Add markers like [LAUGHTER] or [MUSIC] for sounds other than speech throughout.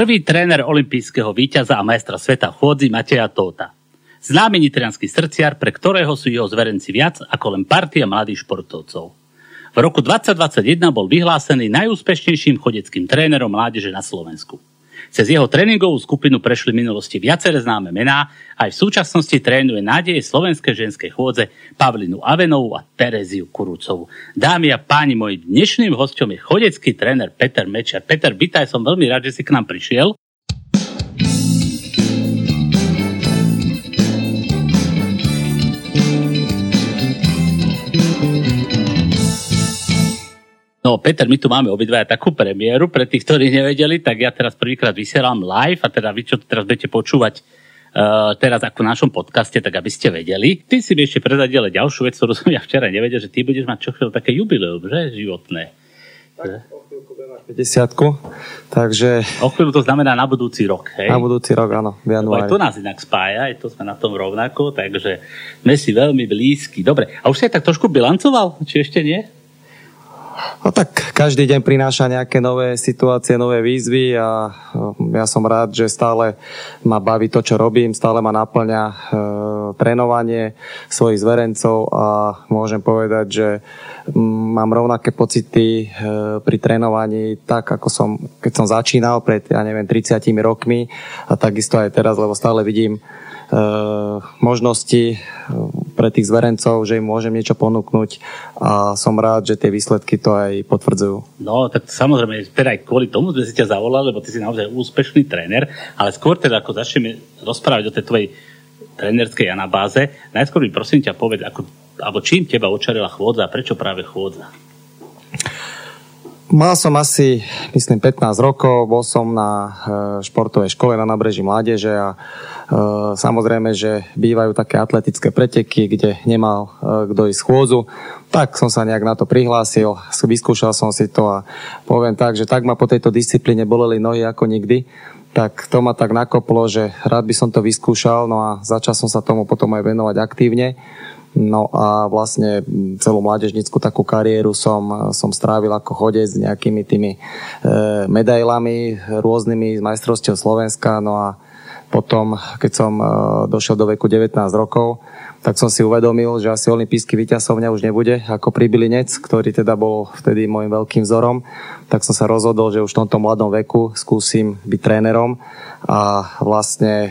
Prvý tréner olympijského víťaza a majstra sveta v chôdzi Mateja Tóta. Známy nitrianský srdciar, pre ktorého sú jeho zverenci viac ako len partia mladých športovcov. V roku 2021 bol vyhlásený najúspešnejším chodeckým trénerom mládeže na Slovensku. Cez jeho tréningovú skupinu prešli v minulosti viaceré známe mená, aj v súčasnosti trénuje nádeje slovenskej ženskej chôdze Pavlinu Avenovú a Tereziu Kurucovú. Dámy a páni, môj dnešným hostom je chodecký tréner Peter Mečer. Peter, bytaj, som veľmi rád, že si k nám prišiel. No Peter, my tu máme obidva takú premiéru, pre tých, ktorí nevedeli, tak ja teraz prvýkrát vysielam live a teda vy, čo teraz budete počúvať uh, teraz ako v našom podcaste, tak aby ste vedeli. Ty si mi ešte prezadiel ďalšiu vec, ktorú [LAUGHS] som ja včera nevedel, že ty budeš mať čo chvíľu také jubileum, že? Životné. Tak, o chvíľku 50 takže... O chvíľu to znamená na budúci rok, hej? Na budúci rok, áno, v januári. Aj to nás inak spája, aj to sme na tom rovnako, takže sme si veľmi blízki. Dobre, a už si aj tak trošku bilancoval, či ešte nie? No tak každý deň prináša nejaké nové situácie, nové výzvy a ja som rád, že stále ma baví to, čo robím, stále ma naplňa e, trénovanie svojich zverencov a môžem povedať, že mám rovnaké pocity e, pri trénovaní tak, ako som, keď som začínal pred, ja neviem, 30 rokmi a takisto aj teraz, lebo stále vidím Eh, možnosti eh, pre tých zverencov, že im môžem niečo ponúknuť a som rád, že tie výsledky to aj potvrdzujú. No, tak samozrejme, teda aj kvôli tomu sme si ťa zavolali, lebo ty si naozaj úspešný tréner, ale skôr teda, ako začneme rozprávať o tej tvojej trénerskej anabáze, najskôr mi prosím ťa povedz, ako, alebo čím teba očarila chôdza a prečo práve chôdza? Mal som asi, myslím, 15 rokov, bol som na e, športovej škole na nábreží mládeže a e, samozrejme, že bývajú také atletické preteky, kde nemal e, kto ísť chôdzu. Tak som sa nejak na to prihlásil, vyskúšal som si to a poviem tak, že tak ma po tejto disciplíne boleli nohy ako nikdy tak to ma tak nakoplo, že rád by som to vyskúšal, no a začal som sa tomu potom aj venovať aktívne. No a vlastne celú mládežnickú takú kariéru som, som strávil ako chodec s nejakými tými e, medailami rôznymi z majstrovstiev Slovenska. No a potom, keď som e, došiel do veku 19 rokov, tak som si uvedomil, že asi olimpijský víťaz mňa už nebude ako pribylinec, ktorý teda bol vtedy môjim veľkým vzorom. Tak som sa rozhodol, že už v tomto mladom veku skúsim byť trénerom a vlastne e,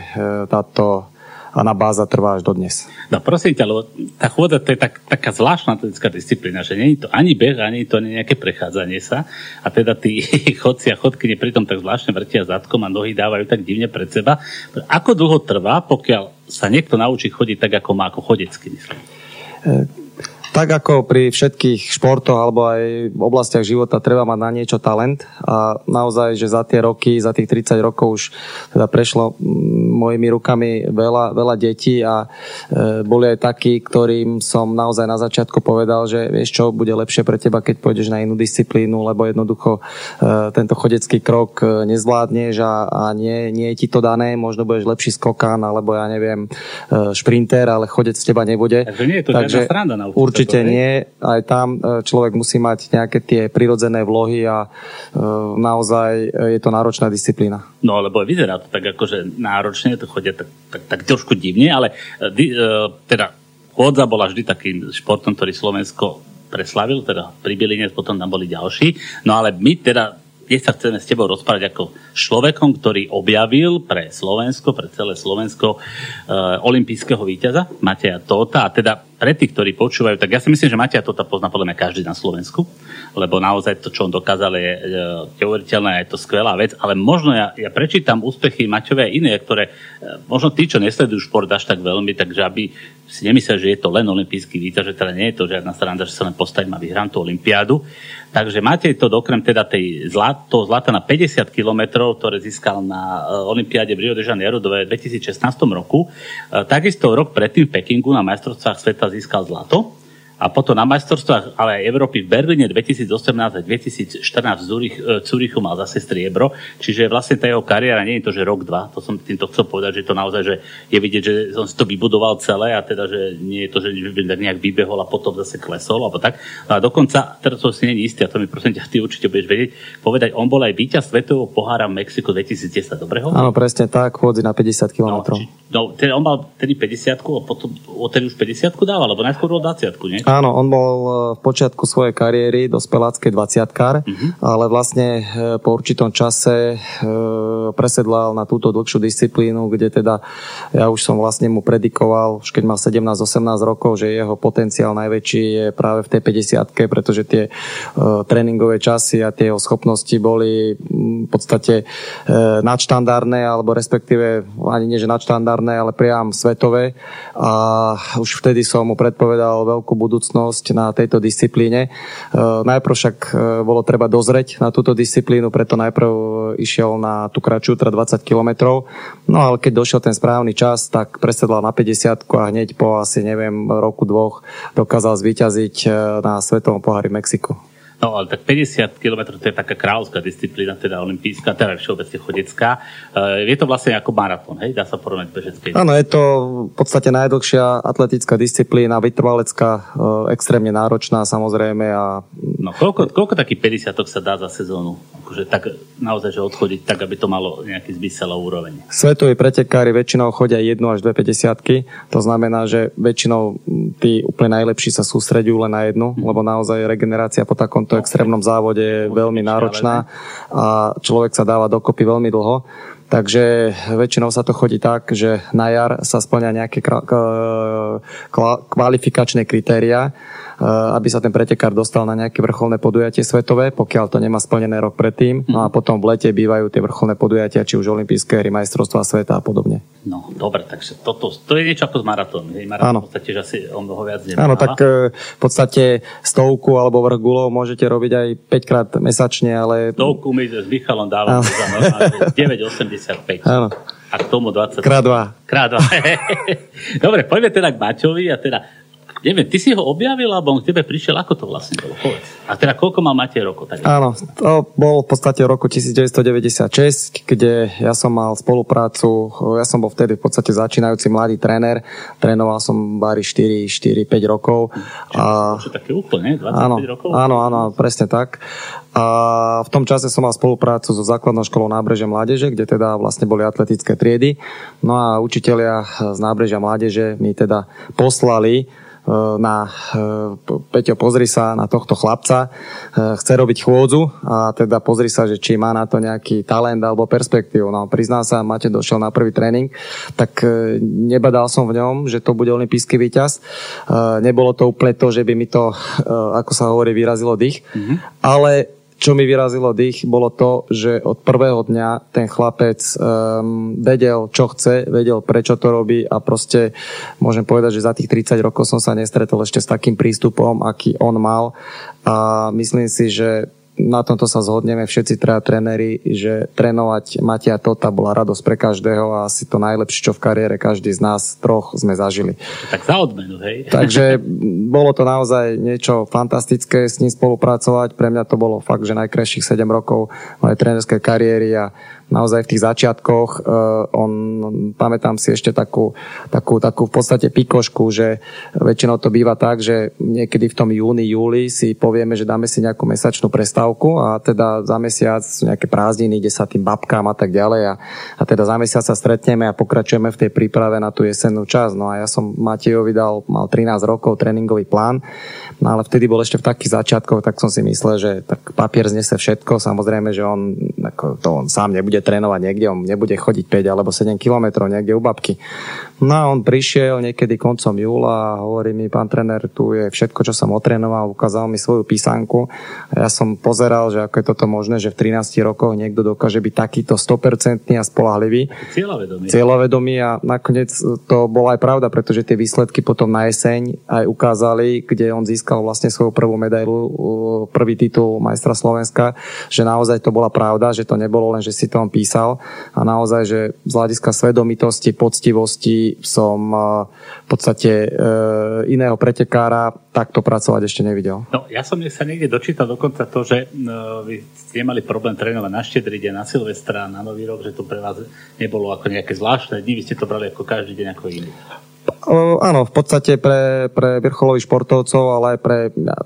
táto anabáza trvá až dodnes. No prosím ťa, lebo tá chôdza to je tak, taká zvláštna atletická disciplína, že nie je to ani beh, ani to nie nejaké prechádzanie sa. A teda tí [LAUGHS] chodci a chodky pritom tak zvláštne vrtia zadkom a nohy dávajú tak divne pred seba. Ako dlho trvá, pokiaľ sa niekto naučí chodiť tak, ako má ako chodecky, myslím? E, tak ako pri všetkých športoch alebo aj v oblastiach života treba mať na niečo talent a naozaj, že za tie roky, za tých 30 rokov už teda prešlo mojimi rukami veľa, veľa detí a e, boli aj takí, ktorým som naozaj na začiatku povedal, že vieš čo, bude lepšie pre teba, keď pôjdeš na inú disciplínu, lebo jednoducho e, tento chodecký krok e, nezvládneš a, a nie, nie je ti to dané, možno budeš lepší skokan alebo ja neviem, e, šprinter, ale chodec z teba nebude. Takže nie je to Takže, sranda na Určite to, nie. Aj tam e, človek musí mať nejaké tie prirodzené vlohy a e, naozaj je to náročná disciplína. No, lebo vyzerá to tak akože náročne, to chodia tak, tak, tak trošku divne, ale e, teda chôdza bola vždy takým športom, ktorý Slovensko preslavil, teda pri Bieline, potom tam boli ďalší. No ale my teda dnes sa chceme s tebou rozprávať ako človekom, ktorý objavil pre Slovensko, pre celé Slovensko e, olimpijského víťaza, Mateja Tóta. A teda pre tých, ktorí počúvajú, tak ja si myslím, že Mateja Tóta pozná podľa mňa každý na Slovensku, lebo naozaj to, čo on dokázal, je e, teoriteľné, je to skvelá vec, ale možno ja, ja prečítam úspechy Maťové iné, ktoré e, možno tí, čo nesledujú šport až tak veľmi, takže aby si nemyslel, že je to len olimpijský víťaz, že teda nie je to žiadna sranda, že sa len postavím a vyhrám tú olimpiádu. Takže máte to okrem teda tej zlat, toho zlata na 50 kilometrov, ktoré získal na uh, Olympiáde v Rio de Janeiro v 2016 roku. Uh, takisto rok predtým v Pekingu na majstrovstvách sveta získal zlato. A potom na majstrovstvách, ale aj Európy v Berlíne 2018 a 2014 v Zurich, e, Zurichu mal zase striebro, čiže vlastne tá jeho kariéra nie je to, že rok, dva, to som týmto chcel povedať, že to naozaj, že je vidieť, že on si to vybudoval celé a teda, že nie je to, že nejak vybehol a potom zase klesol, alebo tak. No a dokonca, teraz som si nie istý, a to mi prosím ťa, ty určite budeš vedieť, povedať, on bol aj víťaz Svetového pohára v Mexiku 2010, dobre ho? Áno, presne tak, chôdzi na 50 km. No, či, no teda on mal tedy 50 a potom odtedy už 50 dával, alebo najskôr bol 20 nie? Áno, on bol e, v počiatku svojej kariéry dospeláckej 20 kár, uh-huh. ale vlastne e, po určitom čase e, presedlal na túto dlhšiu disciplínu, kde teda ja už som vlastne mu predikoval, už keď mal 17-18 rokov, že jeho potenciál najväčší je práve v tej 50 pretože tie tréningové časy a tie jeho schopnosti boli v podstate nadštandardné, alebo respektíve ani nie, že nadštandardné, ale priam svetové. A už vtedy som mu predpovedal veľkú budúcnosť na tejto disciplíne. E, najprv však e, bolo treba dozrieť na túto disciplínu, preto najprv išiel na tú kratšiu, teda 20 km. No ale keď došiel ten správny čas, tak presedlal na 50 a hneď po asi, neviem, roku, dvoch dokázal zvíťaziť e, na Svetovom pohári v Mexiku. No ale tak 50 km to je taká kráľovská disciplína, teda olimpijská, teda všeobecne chodecká. Je to vlastne ako maratón, hej? Dá sa porovnať bežeckej. Áno, je to v podstate najdlhšia atletická disciplína, vytrvalecká, extrémne náročná samozrejme. A... No koľko, koľko takých 50 sa dá za sezónu? Akože tak naozaj, že odchodiť tak, aby to malo nejaký zmysel a úroveň. Svetoví pretekári väčšinou chodia 1 až 2 50 To znamená, že väčšinou tí úplne najlepší sa sústredujú len na jednu, mm. lebo naozaj regenerácia po takom tomto extrémnom závode veľmi náročná a človek sa dáva dokopy veľmi dlho. Takže väčšinou sa to chodí tak, že na jar sa splňa nejaké kvalifikačné kritéria aby sa ten pretekár dostal na nejaké vrcholné podujatie svetové, pokiaľ to nemá splnené rok predtým. No a mhm. potom v lete bývajú tie vrcholné podujatia, či už olympijské hry, majstrovstvá sveta a podobne. No, dobre, takže toto, to je niečo ako z maratón. Maratón Áno. v podstate, že asi o mnoho viac nemáva. Áno, tak eh, v podstate stovku alebo vrch gulov môžete robiť aj 5 krát mesačne, ale... Stovku my s Michalom dávame za 9,85. Áno. A k tomu 20. Krát 2. Krát 2. [LAUGHS] Dobre, poďme teda k Maťovi a teda Neviem, ty si ho objavil, alebo on k tebe prišiel, ako to vlastne bolo? Povedz. A teda koľko mal Matej rokov? Tak? Áno, to bol v podstate roku 1996, kde ja som mal spoluprácu, ja som bol vtedy v podstate začínajúci mladý tréner, trénoval som bari 4, 4, 5 rokov. Čiže a... také úplne, 25 áno, rokov? Áno, áno, presne tak. A v tom čase som mal spoluprácu so základnou školou Nábrežia Mládeže, kde teda vlastne boli atletické triedy. No a učitelia z Nábrežia Mládeže mi teda poslali na e, Peťo, pozri sa na tohto chlapca, e, chce robiť chôdzu a teda pozri sa, že či má na to nejaký talent alebo perspektívu. No priznám sa, Mate došiel na prvý tréning, tak nebadal som v ňom, že to bude olimpijský víťaz. Nebolo to úplne to, že by mi to, ako sa hovorí, vyrazilo dých, mm-hmm. ale čo mi vyrazilo dých, bolo to, že od prvého dňa ten chlapec um, vedel, čo chce, vedel, prečo to robí a proste môžem povedať, že za tých 30 rokov som sa nestretol ešte s takým prístupom, aký on mal. A myslím si, že na tomto sa zhodneme všetci traja tréneri, že trénovať Matia Tota bola radosť pre každého a asi to najlepšie, čo v kariére každý z nás troch sme zažili. Tak za odmenu, hej? Takže [LAUGHS] bolo to naozaj niečo fantastické s ním spolupracovať. Pre mňa to bolo fakt, že najkrajších 7 rokov mojej trénerskej kariéry a naozaj v tých začiatkoch. Uh, on, pamätám si ešte takú, takú, takú v podstate pikošku, že väčšinou to býva tak, že niekedy v tom júni, júli si povieme, že dáme si nejakú mesačnú prestávku a teda za mesiac sú nejaké prázdniny, ide sa tým babkám a tak ďalej a, a teda za mesiac sa stretneme a pokračujeme v tej príprave na tú jesennú časť. No a ja som Matejovi dal, mal 13 rokov tréningový plán, no ale vtedy bol ešte v takých začiatkoch, tak som si myslel, že tak papier znese všetko, samozrejme, že on, ako to on sám nebude trénovať niekde, on nebude chodiť 5 alebo 7 kilometrov niekde u babky. No a on prišiel niekedy koncom júla a hovorí mi, pán tréner, tu je všetko, čo som otrénoval, ukázal mi svoju písanku. A ja som pozeral, že ako je toto možné, že v 13 rokoch niekto dokáže byť takýto 100% a spolahlivý. Cieľavedomý. Cieľavedomý a nakoniec to bola aj pravda, pretože tie výsledky potom na jeseň aj ukázali, kde on získal vlastne svoju prvú medailu, prvý titul majstra Slovenska, že naozaj to bola pravda, že to nebolo len, že si to on písal a naozaj, že z hľadiska svedomitosti, poctivosti som v podstate iného pretekára takto pracovať ešte nevidel. No, ja som sa niekde dočítal dokonca to, že vy ste mali problém trénovať na štedrý deň, na Silvestra, na Nový rok, že to pre vás nebolo ako nejaké zvláštne dni, vy ste to brali ako každý deň ako iný. Áno, v podstate pre, pre vrcholových športovcov, ale aj pre,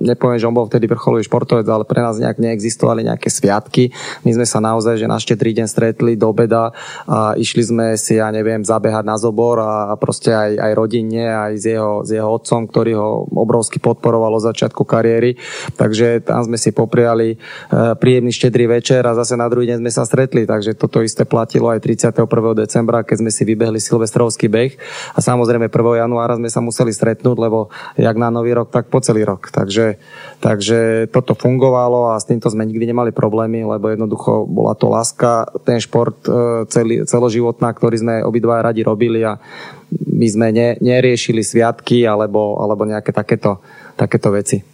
nepoviem, že on bol vtedy vrcholový športovec, ale pre nás nejak neexistovali nejaké sviatky. My sme sa naozaj, že na štedrý deň stretli do obeda a išli sme si, ja neviem, zabehať na zobor a proste aj, aj rodinne, aj s jeho, s jeho otcom, ktorý ho obrovsky podporoval od začiatku kariéry. Takže tam sme si popriali e, príjemný štedrý večer a zase na druhý deň sme sa stretli. Takže toto isté platilo aj 31. decembra, keď sme si vybehli silvestrovský beh. A samozrejme 1. januára sme sa museli stretnúť, lebo jak na nový rok, tak po celý rok. Takže, takže toto fungovalo a s týmto sme nikdy nemali problémy, lebo jednoducho bola to láska, ten šport e, celý, celoživotná, ktorý sme obidva radi robili a my sme ne, neriešili sviatky alebo, alebo nejaké takéto, takéto veci.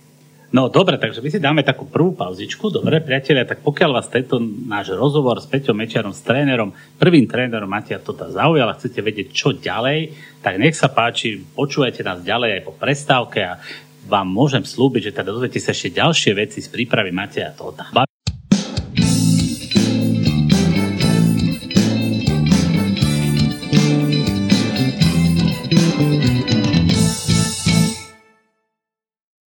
No dobre, takže my si dáme takú prvú pauzičku. Dobre, priatelia, tak pokiaľ vás tento náš rozhovor s Peťom Mečiarom, s trénerom, prvým trénerom Matia Tota zaujal a chcete vedieť, čo ďalej, tak nech sa páči, počúvajte nás ďalej aj po prestávke a vám môžem slúbiť, že teda dozviete sa ešte ďalšie veci z prípravy Matia Tota.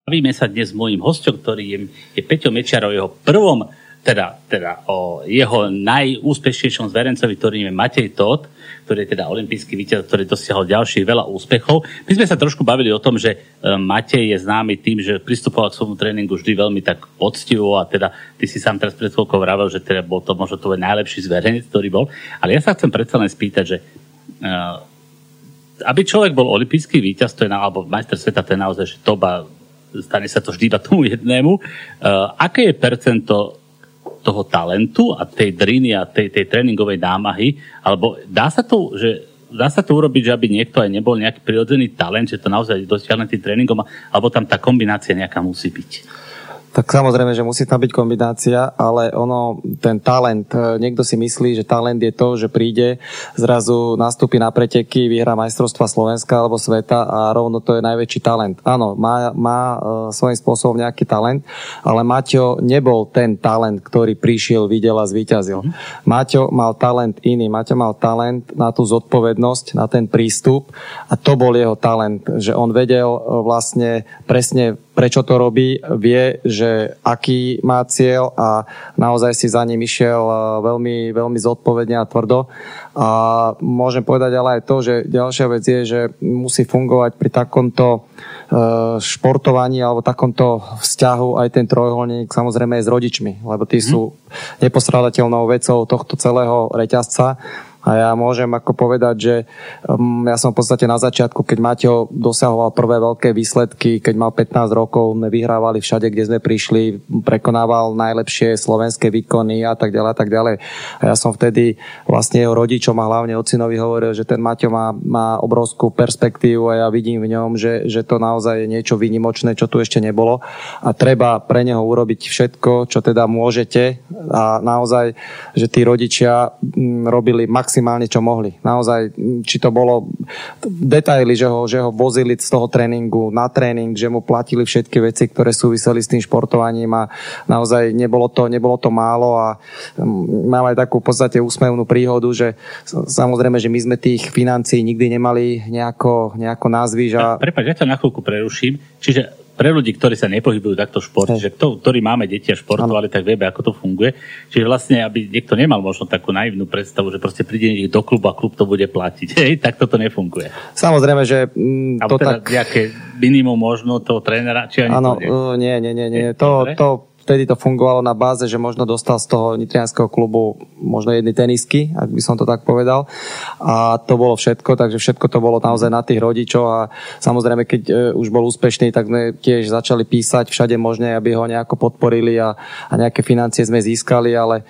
Bavíme sa dnes s môjim hostom, ktorý je, je Peťo Mečiar o jeho prvom, teda, teda o jeho najúspešnejšom zverencovi, ktorým je Matej Todt, ktorý je teda olimpijský víťaz, ktorý dosiahol ďalších veľa úspechov. My sme sa trošku bavili o tom, že e, Matej je známy tým, že pristupoval k svojmu tréningu vždy veľmi tak poctivo a teda ty si sám teraz pred chvíľkou vravel, že teda bol to možno tvoj najlepší zverenec, ktorý bol. Ale ja sa chcem predsa len spýtať, že uh, aby človek bol olimpijský víťaz, to je na, alebo majster sveta, to je naozaj že toba stane sa to vždy iba tomu jednému. Uh, aké je percento toho talentu a tej driny a tej, tej tréningovej námahy, alebo dá sa to, že dá sa to urobiť, že aby niekto aj nebol nejaký prirodzený talent, že to naozaj dosiahne tým tréningom, alebo tam tá kombinácia nejaká musí byť? Tak samozrejme, že musí tam byť kombinácia, ale ono, ten talent, e, niekto si myslí, že talent je to, že príde, zrazu nastúpi na preteky, vyhrá majstrovstva Slovenska alebo sveta a rovno to je najväčší talent. Áno, má, má e, svojím spôsobom nejaký talent, ale Maťo nebol ten talent, ktorý prišiel, videl a zvíťazil. Mm. Maťo mal talent iný. Maťo mal talent na tú zodpovednosť, na ten prístup a to bol jeho talent, že on vedel e, vlastne presne prečo to robí, vie, že aký má cieľ a naozaj si za ním išiel e, veľmi, veľmi zodpovedne a tvrdo. A môžem povedať ale aj to, že ďalšia vec je, že musí fungovať pri takomto e, športovaní alebo takomto vzťahu aj ten trojuholník samozrejme aj s rodičmi, lebo tí sú nepostradateľnou vecou tohto celého reťazca a ja môžem ako povedať, že um, ja som v podstate na začiatku, keď Maťo dosahoval prvé veľké výsledky, keď mal 15 rokov, vyhrávali všade, kde sme prišli, prekonával najlepšie slovenské výkony a tak ďalej a tak ďalej. A ja som vtedy vlastne jeho rodičom a hlavne ocinovi hovoril, že ten Maťo má, má obrovskú perspektívu a ja vidím v ňom, že, že to naozaj je niečo výnimočné, čo tu ešte nebolo a treba pre neho urobiť všetko, čo teda môžete a naozaj, že tí rodičia mm, robili maximálne maximálne, čo mohli. Naozaj, či to bolo detaily, že ho, že ho vozili z toho tréningu na tréning, že mu platili všetky veci, ktoré súviseli s tým športovaním a naozaj nebolo to, nebolo to málo a mm, mám aj takú v podstate úsmevnú príhodu, že samozrejme, že my sme tých financií nikdy nemali nejako, nejako názvyš. A... Prepač, ja ťa na chvíľku preruším. Čiže pre ľudí, ktorí sa nepohybujú takto v športe, že to, ktorí máme deti a športovali, tak vieme, ako to funguje. Čiže vlastne, aby niekto nemal možno takú naivnú predstavu, že proste príde niekto do klubu a klub to bude platiť. [LAUGHS] Hej, tak toto nefunguje. Samozrejme, že mm, to teda tak... nejaké minimum možno toho trénera, či ani Áno, uh, nie, nie, nie, nie. To, to, vtedy to fungovalo na báze, že možno dostal z toho nitrianského klubu možno jedny tenisky, ak by som to tak povedal. A to bolo všetko, takže všetko to bolo naozaj na tých rodičov a samozrejme, keď e, už bol úspešný, tak sme tiež začali písať všade možné, aby ho nejako podporili a, a nejaké financie sme získali, ale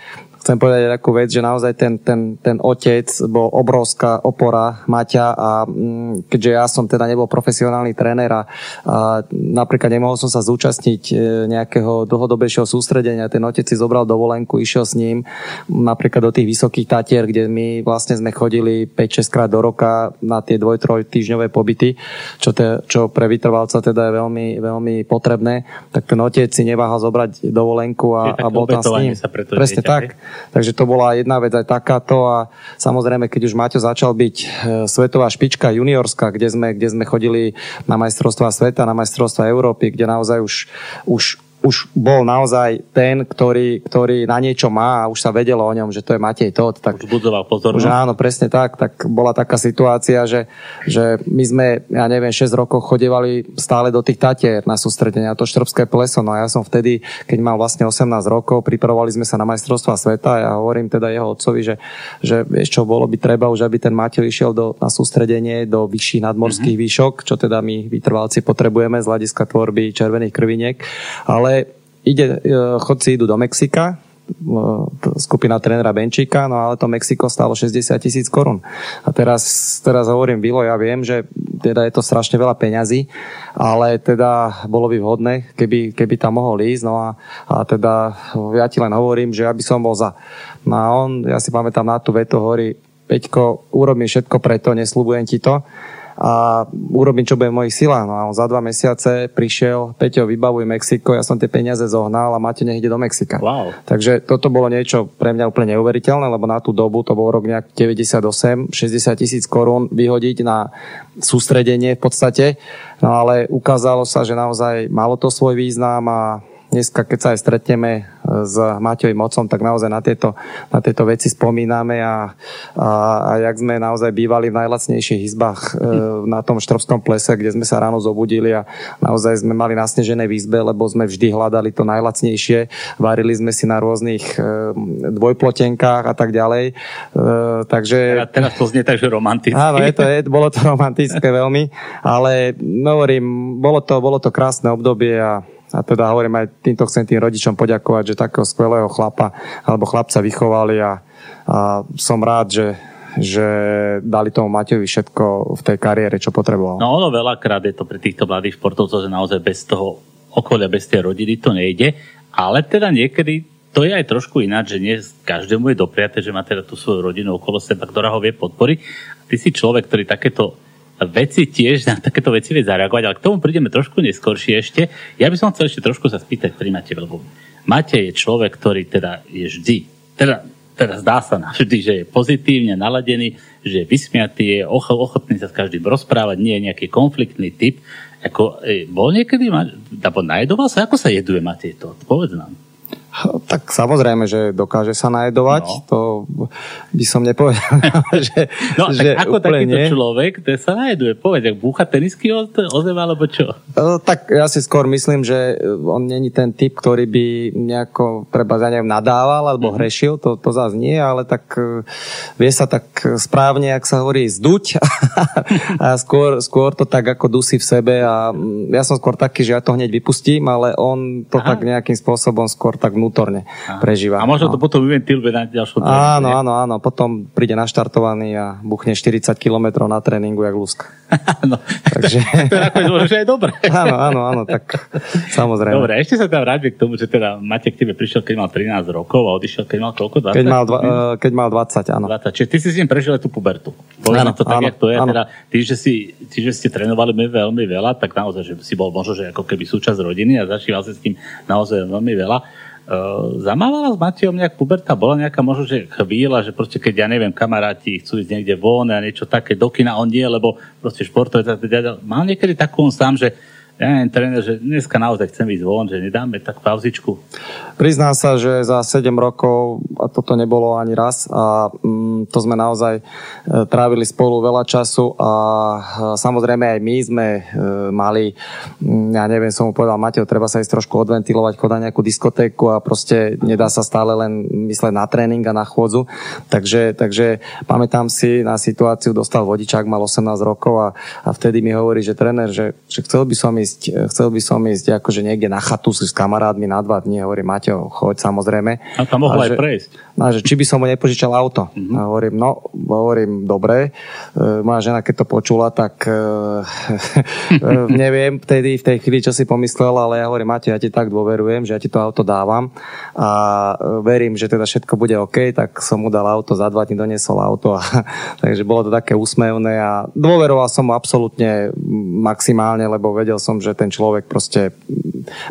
chcem povedať takú vec, že naozaj ten, ten, ten otec bol obrovská opora Maťa a mm, keďže ja som teda nebol profesionálny tréner a, a napríklad nemohol som sa zúčastniť e, nejakého dlhodobejšieho sústredenia, ten otec si zobral dovolenku, išiel s ním napríklad do tých vysokých tatier, kde my vlastne sme chodili 5-6 krát do roka na tie dvoj-troj týždňové pobyty, čo, te, čo pre vytrvalca teda je veľmi, veľmi potrebné, tak ten otec si neváhal zobrať dovolenku a, a bol tam s ním. Presne dieťa, tak. Hej? Takže to bola jedna vec aj takáto. A samozrejme, keď už Maťo začal byť e, svetová špička juniorská, kde sme, kde sme chodili na majstrovstvá sveta, na majstrovstvá Európy, kde naozaj už, už už bol naozaj ten, ktorý, ktorý na niečo má a už sa vedelo o ňom, že to je Matej Todt. Tak, už budzoval pozornosť. Už áno, presne tak. Tak bola taká situácia, že, že my sme, ja neviem, 6 rokov chodevali stále do tých Tatier na sústredenia, to štrbské pleso. No a ja som vtedy, keď mal vlastne 18 rokov, pripravovali sme sa na majstrovstvá sveta a ja hovorím teda jeho otcovi, že, že vieš čo, bolo by treba už, aby ten Matej išiel do, na sústredenie do vyšších nadmorských mm-hmm. výšok, čo teda my vytrvalci potrebujeme z hľadiska tvorby červených krviniek. Ale ide, e, chodci idú do Mexika, e, skupina trénera Benčíka, no ale to Mexiko stalo 60 tisíc korún. A teraz, teraz hovorím, Vilo, ja viem, že teda je to strašne veľa peňazí, ale teda bolo by vhodné, keby, keby tam mohol ísť, no a, a teda ja ti len hovorím, že ja by som bol za. No a on, ja si pamätám na tú vetu, hovorí, Peťko, urobím všetko preto, nesľubujem ti to, a urobím, čo bude v mojich silách. No a on za dva mesiace prišiel, Peťo, vybavuj Mexiko, ja som tie peniaze zohnal a Maťo nech ide do Mexika. Wow. Takže toto bolo niečo pre mňa úplne neuveriteľné, lebo na tú dobu, to bol rok nejak 98, 60 tisíc korún vyhodiť na sústredenie v podstate. No ale ukázalo sa, že naozaj malo to svoj význam a dneska, keď sa aj stretneme s Maťovým mocom, tak naozaj na tieto, na tieto veci spomíname a, a, a jak sme naozaj bývali v najlacnejších izbách e, na tom Štrovskom plese, kde sme sa ráno zobudili a naozaj sme mali nasnežené výzbe, lebo sme vždy hľadali to najlacnejšie. Varili sme si na rôznych e, dvojplotenkách a tak ďalej. Takže... Teraz, to znie tak, že romantické. Áno, je to, je, bolo to romantické veľmi, ale no, hovorím, bolo to, bolo to krásne obdobie a a teda hovorím aj týmto chcem tým rodičom poďakovať, že takého skvelého chlapa alebo chlapca vychovali a, a som rád, že, že dali tomu Maťovi všetko v tej kariére, čo potreboval. No ono veľakrát je to pre týchto mladých športovcov, že naozaj bez toho okolia, bez tej rodiny to nejde, ale teda niekedy to je aj trošku ináč, že nie každému je dopriate, že má teda tú svoju rodinu okolo seba, ktorá ho vie podporiť. Ty si človek, ktorý takéto veci tiež na takéto veci vie zareagovať, ale k tomu prídeme trošku neskôršie ešte. Ja by som chcel ešte trošku sa spýtať pri Mate, lebo Mate je človek, ktorý teda je vždy, teda, teda zdá sa na vždy, že je pozitívne naladený, že je vysmiatý, je ochotný sa s každým rozprávať, nie je nejaký konfliktný typ. Ako, e, bol niekedy, alebo najedoval sa? Ako sa jeduje Matej to? Povedz nám. Tak samozrejme, že dokáže sa najedovať, no. to by som nepovedal. [LAUGHS] že, no, že tak ako takýto nie. človek, to sa najeduje, povedz, ak búcha tenisky o, o zem, alebo čo? No, tak ja si skôr myslím, že on není ten typ, ktorý by nejako, treba za neviem, nadával alebo mm-hmm. hrešil, to, to zase nie, ale tak e, vie sa tak správne, ak sa hovorí, zduť [LAUGHS] a skôr, skôr to tak ako dusí v sebe a ja som skôr taký, že ja to hneď vypustím, ale on to Aha. tak nejakým spôsobom skôr tak vnútorne a. prežíva. A možno no. to potom vyventiluje na ďalšom Áno, áno, áno. Potom príde naštartovaný a buchne 40 km na tréningu, jak lúska. [LAUGHS] no, Takže... [LAUGHS] to je nakoniec aj dobre. [LAUGHS] áno, áno, áno, tak samozrejme. Dobre, ešte sa tam vráťme k tomu, že teda Matek k tebe prišiel, keď mal 13 rokov a odišiel, keď mal koľko? 20? Keď mal, dva, keď mal 20, áno. 20. Čiže ty si s ním prežil aj tú pubertu. Povedzme to tak, áno, jak to je. Teda, ty, že si, ty, že ste trénovali veľmi veľa, tak naozaj, že si bol možno, že ako keby súčasť rodiny a zažíval si s tým naozaj veľmi veľa. Uh, zamávala s Matejom nejak puberta? Bola nejaká možno, že chvíľa, že proste keď, ja neviem, kamaráti chcú ísť niekde von a niečo také do kina, on nie, lebo proste športovec. Mal niekedy takú on sám, že ja neviem, tréner, že dneska naozaj chcem ísť von, že nedáme tak pauzičku. Priznám sa, že za 7 rokov, a toto nebolo ani raz, a mm, to sme naozaj e, trávili spolu veľa času a e, samozrejme aj my sme e, mali, ja neviem, som mu povedal, Mateo, treba sa ísť trošku odventilovať, chodať nejakú diskotéku a proste nedá sa stále len mysleť na tréning a na chôdzu. Takže, takže pamätám si na situáciu, dostal vodičák, mal 18 rokov a, a vtedy mi hovorí, že tréner, že, že chcel by som ísť chcel by som ísť akože niekde na chatu s kamarátmi na dva dní. Hovorím, Maťo, choď samozrejme. A tam mohol aj prejsť. A že či by som mu nepožičal auto. Mm-hmm. A hovorím, no, hovorím, dobre. E, moja žena, keď to počula, tak e, [LAUGHS] neviem vtedy, v tej chvíli, čo si pomyslel, ale ja hovorím, Maťo, ja ti tak dôverujem, že ja ti to auto dávam a verím, že teda všetko bude OK, tak som mu dal auto, za dva dní doniesol auto. A, [LAUGHS] takže bolo to také úsmevné a dôveroval som mu absolútne maximálne, lebo vedel som, že ten človek proste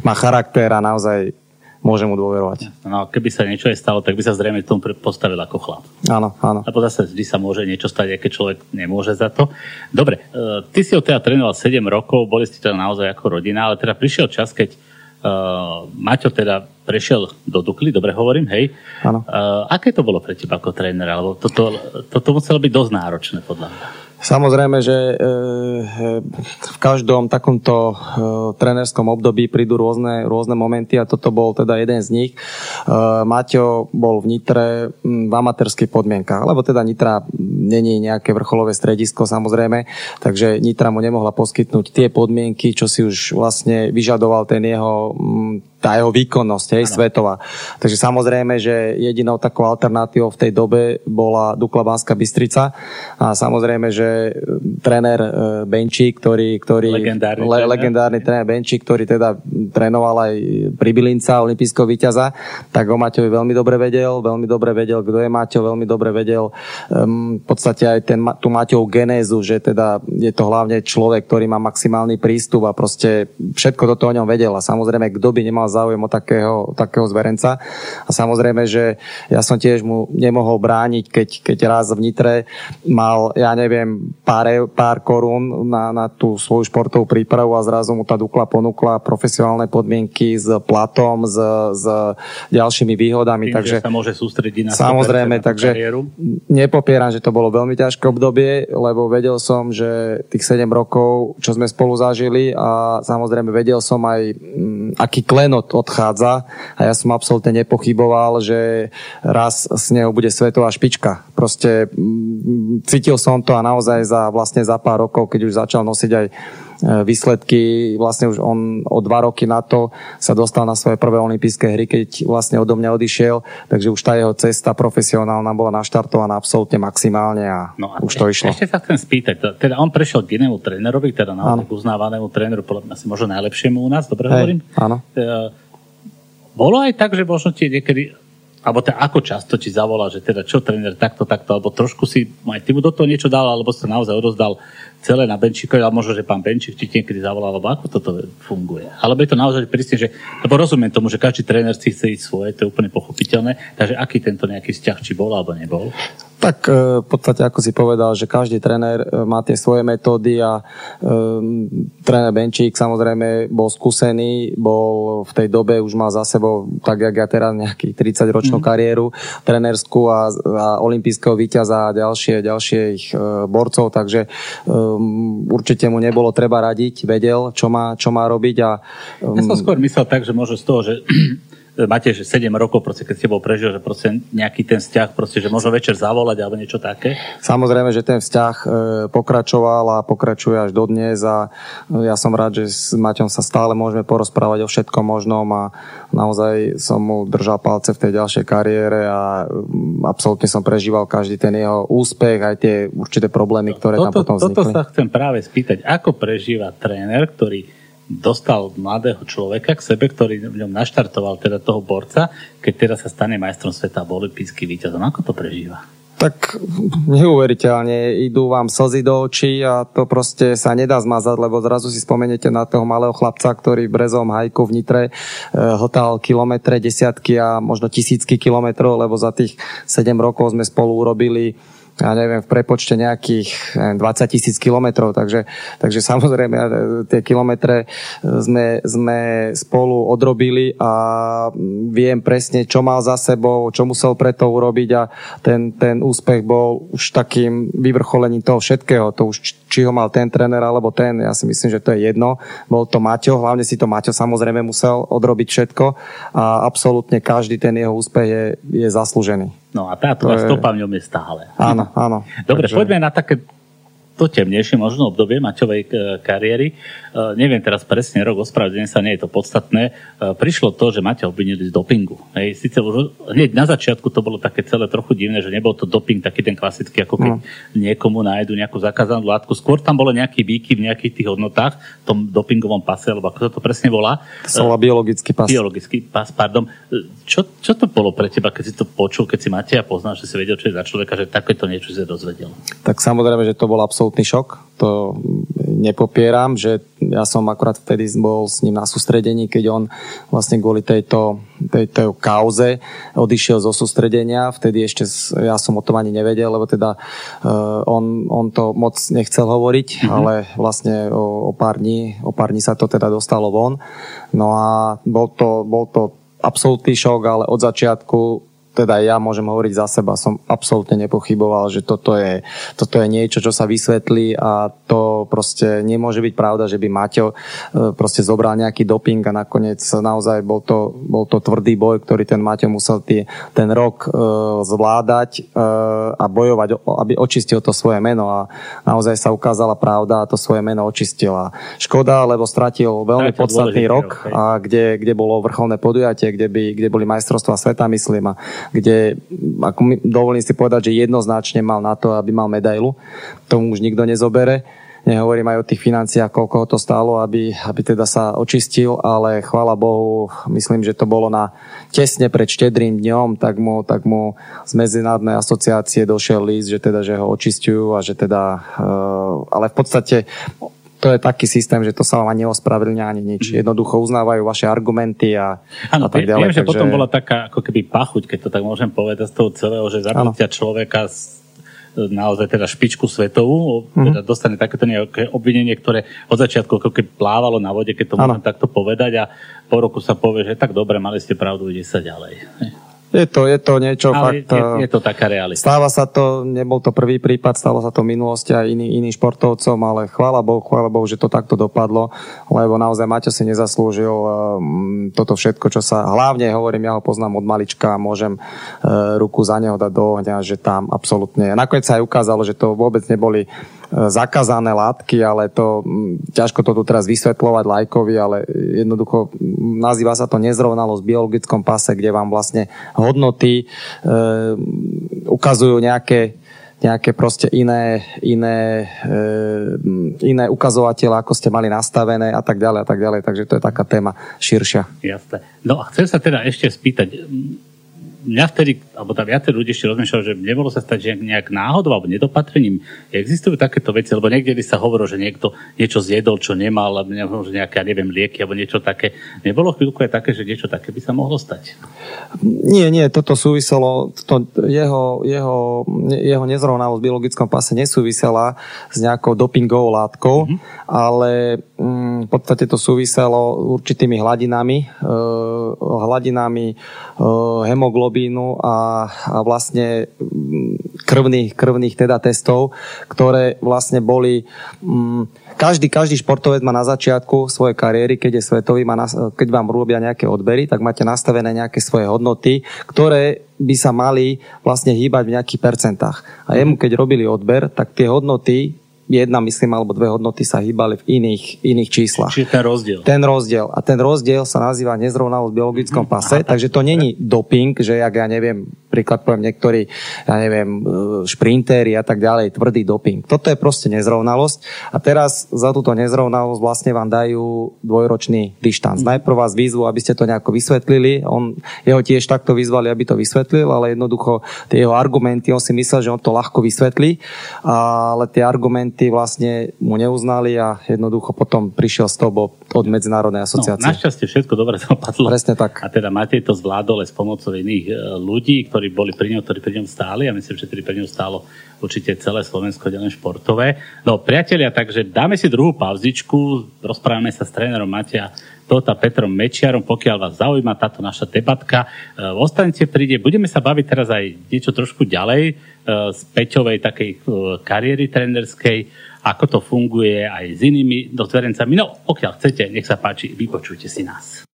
má charakter a naozaj môže mu dôverovať. No, keby sa niečo aj stalo, tak by sa zrejme k tomu postavil ako chlap. Áno, áno. Lebo zase vždy sa môže niečo stať, aj keď človek nemôže za to. Dobre, e, ty si ho teda trénoval 7 rokov, boli ste teda naozaj ako rodina, ale teda prišiel čas, keď uh, Maťo teda prešiel do Dukly, dobre hovorím, hej. Áno. Uh, aké to bolo pre teba ako tréner? Alebo toto, toto muselo byť dosť náročné, podľa mňa. Samozrejme, že e, e, v každom takomto e, trénerskom období prídu rôzne, rôzne momenty a toto bol teda jeden z nich. Maťo bol v Nitre v amatérských podmienkach, lebo teda Nitra není nejaké vrcholové stredisko samozrejme, takže Nitra mu nemohla poskytnúť tie podmienky, čo si už vlastne vyžadoval ten jeho tá jeho výkonnosť, hej, ano. svetová. Takže samozrejme, že jedinou takou alternatívou v tej dobe bola Dukla Banská Bystrica a samozrejme, že e, tréner e, Benčík, ktorý, ktorý legendárny, le, legendárny tréner Benčík, ktorý teda trénoval aj Pribilinca, olimpijského víťaza, tak o Maťovi veľmi dobre vedel, veľmi dobre vedel, kto je Maťo, veľmi dobre vedel um, v podstate aj ten, tú Maťovú genézu, že teda je to hlavne človek, ktorý má maximálny prístup a proste všetko toto o ňom vedel a samozrejme, kto by nemal záujem o takého, takého zverenca. A samozrejme, že ja som tiež mu nemohol brániť, keď, keď raz v Nitre mal, ja neviem, pár, pár korún na, na tú svoju športovú prípravu a zrazu mu tá Dukla ponúkla profesionálne podmienky s platom, s, s ďalšími výhodami. Tým, takže, sa môže sústrediť na Samozrejme, takže kariéru. nepopieram, že to bolo veľmi ťažké obdobie, lebo vedel som, že tých 7 rokov, čo sme spolu zažili a samozrejme vedel som aj, mm, aký klenot od, odchádza a ja som absolútne nepochyboval, že raz z neho bude svetová špička. Proste mm, cítil som to a naozaj za, vlastne za pár rokov, keď už začal nosiť aj výsledky. Vlastne už on o dva roky na to sa dostal na svoje prvé olympijské hry, keď vlastne odo mňa odišiel, takže už tá jeho cesta profesionálna bola naštartovaná absolútne maximálne a, no a už to išlo. Ešte sa chcem spýtať, teda on prešiel k inému trénerovi, teda na uznávanému tréneru, podľa mňa asi možno najlepšiemu u nás, dobre Hej, hovorím? Áno. E, bolo aj tak, že možno ti niekedy alebo teda ako často ti zavolá, že teda čo tréner takto, takto, alebo trošku si aj ty mu do toho niečo dal, alebo sa naozaj odozdal celé na Benčíkovi, ale možno, že pán Benčík ti niekedy zavolal, alebo ako toto funguje. Alebo je to naozaj prísne, že, lebo rozumiem tomu, že každý tréner si chce ísť svoje, to je úplne pochopiteľné, takže aký tento nejaký vzťah, či bol alebo nebol? Tak e, v podstate, ako si povedal, že každý tréner e, má tie svoje metódy a um, tréner Benčík samozrejme bol skúsený, bol v tej dobe, už mal za sebou, tak jak ja teraz, nejakých 30-ročnú mm. kariéru trénerskú a, a olimpijského víťaza a ďalšie, ich uh, borcov, takže um, určite mu nebolo treba radiť, vedel, čo má, čo má robiť. A, um, ja som skôr myslel tak, že možno z toho, že máte že 7 rokov, proste, keď ste bol prežil, že proste nejaký ten vzťah, proste, že možno večer zavolať alebo niečo také? Samozrejme, že ten vzťah e, pokračoval a pokračuje až dodnes a e, ja som rád, že s Maťom sa stále môžeme porozprávať o všetkom možnom a naozaj som mu držal palce v tej ďalšej kariére a mm, absolútne som prežíval každý ten jeho úspech, aj tie určité problémy, ktoré toto, tam potom vznikli. Toto sa chcem práve spýtať, ako prežíva tréner, ktorý dostal mladého človeka k sebe, ktorý v ňom naštartoval teda toho borca, keď teraz sa stane majstrom sveta a olimpijský víťazom. Ako to prežíva? Tak neuveriteľne idú vám slzy do očí a to proste sa nedá zmazať, lebo zrazu si spomeniete na toho malého chlapca, ktorý v Brezom hajku v Nitre e, hltal kilometre, desiatky a možno tisícky kilometrov, lebo za tých 7 rokov sme spolu urobili ja neviem, v prepočte nejakých 20 tisíc kilometrov, takže, takže samozrejme tie kilometre sme, sme spolu odrobili a viem presne, čo mal za sebou, čo musel preto urobiť a ten, ten úspech bol už takým vyvrcholením toho všetkého, to už či ho mal ten tréner alebo ten, ja si myslím, že to je jedno, bol to Maťo, hlavne si to Maťo samozrejme musel odrobiť všetko a absolútne každý ten jeho úspech je, je zaslúžený. No a táto je... stopa v ňom je stále. Áno, áno. Dobre, Takže... poďme na také to temnejšie možno obdobie Maťovej e, kariéry. E, neviem teraz presne rok, ospravedlňujem sa, nie je to podstatné. E, prišlo to, že Maťa obvinili z dopingu. Hej, síce už hneď na začiatku to bolo také celé trochu divné, že nebol to doping taký ten klasický, ako keď no. niekomu nájdu nejakú zakázanú látku. Skôr tam bolo nejaký výky v nejakých tých hodnotách, v tom dopingovom pase, alebo ako to presne volá. To sa volá biologický pas. Biologický pas, pardon. Čo, čo to bolo pre teba, keď si to počul, keď si Matia poznal, že si vedel, čo je za človeka, že takéto niečo si dozvedel? Tak samozrejme, že to bol absolútny šok. To nepopieram, že ja som akorát vtedy bol s ním na sústredení, keď on vlastne kvôli tejto, tejto kauze odišiel zo sústredenia. Vtedy ešte ja som o tom ani nevedel, lebo teda uh, on, on to moc nechcel hovoriť, mm-hmm. ale vlastne o, o, pár dní, o pár dní sa to teda dostalo von. No a bol to, bol to absolútny šok, ale od začiatku teda ja môžem hovoriť za seba, som absolútne nepochyboval, že toto je, toto je niečo, čo sa vysvetlí a to proste nemôže byť pravda, že by Maťo e, proste zobral nejaký doping a nakoniec naozaj bol to, bol to tvrdý boj, ktorý ten Maťo musel tý, ten rok uh, zvládať uh, a bojovať, aby očistil to svoje meno. A naozaj sa ukázala pravda a to svoje meno očistila. Škoda, lebo stratil veľmi podstatný rok, a kde, kde bolo vrcholné podujatie, kde, by, kde boli majstrovstvá sveta, myslím, a kde, ako mi, dovolím si povedať, že jednoznačne mal na to, aby mal medailu. Tomu už nikto nezobere. Nehovorím aj o tých financiách, koľko to stálo, aby, aby teda sa očistil, ale chvála Bohu, myslím, že to bolo na tesne pred štedrým dňom, tak mu, tak mu z medzinárodnej asociácie došiel list, že teda, že ho očistujú a že teda, uh, ale v podstate to je taký systém, že to sa vám ani neospravedlňa ani nič. Mhm. Jednoducho uznávajú vaše argumenty a, ano, a tak ďalej. Viem, že takže... potom bola taká ako keby pachuť, keď to tak môžem povedať z toho celého, že zaplatia človeka z naozaj teda špičku svetovú, mm-hmm. teda dostane takéto nejaké obvinenie, ktoré od začiatku ako keby plávalo na vode, keď to môžem takto povedať a po roku sa povie, že tak dobre, mali ste pravdu, ide sa ďalej. Je to, je to niečo Ale fakt... Je, je to taká realita. Stáva sa to, nebol to prvý prípad, stalo sa to v minulosti aj iný, iným športovcom, ale chvála Bohu, chvála Bohu, že to takto dopadlo, lebo naozaj Maťo si nezaslúžil um, toto všetko, čo sa... Hlavne, hovorím, ja ho poznám od malička a môžem uh, ruku za neho dať do ohňa, že tam absolútne... Nakoniec sa aj ukázalo, že to vôbec neboli zakázané látky, ale to ťažko to tu teraz vysvetľovať lajkovi, ale jednoducho nazýva sa to nezrovnalosť v biologickom pase, kde vám vlastne hodnoty e, ukazujú nejaké nejaké proste iné, iné, e, iné ukazovatele, ako ste mali nastavené a tak ďalej a tak ďalej. Takže to je taká téma širšia. Jasné. No a chcem sa teda ešte spýtať, mňa vtedy, alebo tam viacej ľudí ešte rozmýšľal, že nebolo sa stať že nejak náhodou alebo nedopatrením. Existujú takéto veci, lebo niekde sa hovorilo, že niekto niečo zjedol, čo nemal, alebo že nejaké, ja neviem, lieky alebo niečo také. Nebolo chvíľku aj také, že niečo také by sa mohlo stať? Nie, nie, toto súviselo, to, jeho, jeho, jeho nezrovnalosť v biologickom pase nesúvisela s nejakou dopingovou látkou, mm-hmm. ale mm, v podstate to súviselo určitými hladinami, e, hladinami e, hemoglobínu hemoglobínu a, a vlastne mm, krvných, krvných teda testov, ktoré vlastne boli... Mm, každý, každý športovec má na začiatku svojej kariéry, keď je svetový, má na, keď vám robia nejaké odbery, tak máte nastavené nejaké svoje hodnoty, ktoré by sa mali vlastne hýbať v nejakých percentách. A jemu, keď robili odber, tak tie hodnoty jedna, myslím, alebo dve hodnoty sa hýbali v iných, iných číslach. Čiže ten rozdiel. Ten rozdiel. A ten rozdiel sa nazýva nezrovnalosť v biologickom mm-hmm. pase, takže to není doping, že jak ja neviem, príklad poviem niektorí, ja neviem, e, šprintéri a tak ďalej, tvrdý doping. Toto je proste nezrovnalosť a teraz za túto nezrovnalosť vlastne vám dajú dvojročný dištanc. Mm-hmm. Najprv vás výzvu, aby ste to nejako vysvetlili, on, jeho tiež takto vyzvali, aby to vysvetlil, ale jednoducho tie jeho argumenty, on si myslel, že on to ľahko vysvetlí, ale tie argumenty vlastne mu neuznali a jednoducho potom prišiel z toho od Medzinárodnej no, asociácie. No, našťastie všetko dobre [LAUGHS] dopadlo. Presne tak. A teda Matej to zvládol s pomocou iných e, ľudí, ktorí boli pri ňom, ktorí pri ňom stáli a myslím, že pri ňom stálo určite celé Slovensko delen športové. No priatelia, takže dáme si druhú pauzičku, rozprávame sa s trénerom Matia Tota Petrom Mečiarom, pokiaľ vás zaujíma táto naša debatka. E, ostanete príde, budeme sa baviť teraz aj niečo trošku ďalej, z Peťovej takej e, kariéry trenerskej, ako to funguje aj s inými dozverencami. No, pokiaľ chcete, nech sa páči, vypočujte si nás.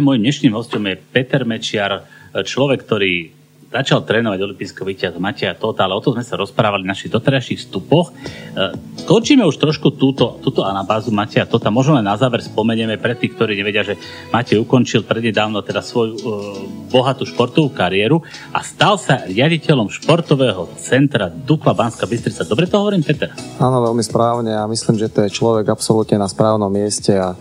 Môjim dnešným hostom je Peter Mečiar, človek, ktorý začal trénovať olimpijského víťaza Mateja Tota, ale o tom sme sa rozprávali v našich doterajších vstupoch. E, končíme už trošku túto, túto anabázu Mateja Tota. Možno len na záver spomenieme pre tých, ktorí nevedia, že Matej ukončil prednedávno teda svoju uh, bohatú športovú kariéru a stal sa riaditeľom športového centra Dukla Banská Bystrica. Dobre to hovorím, Peter? Áno, veľmi správne a myslím, že to je človek absolútne na správnom mieste a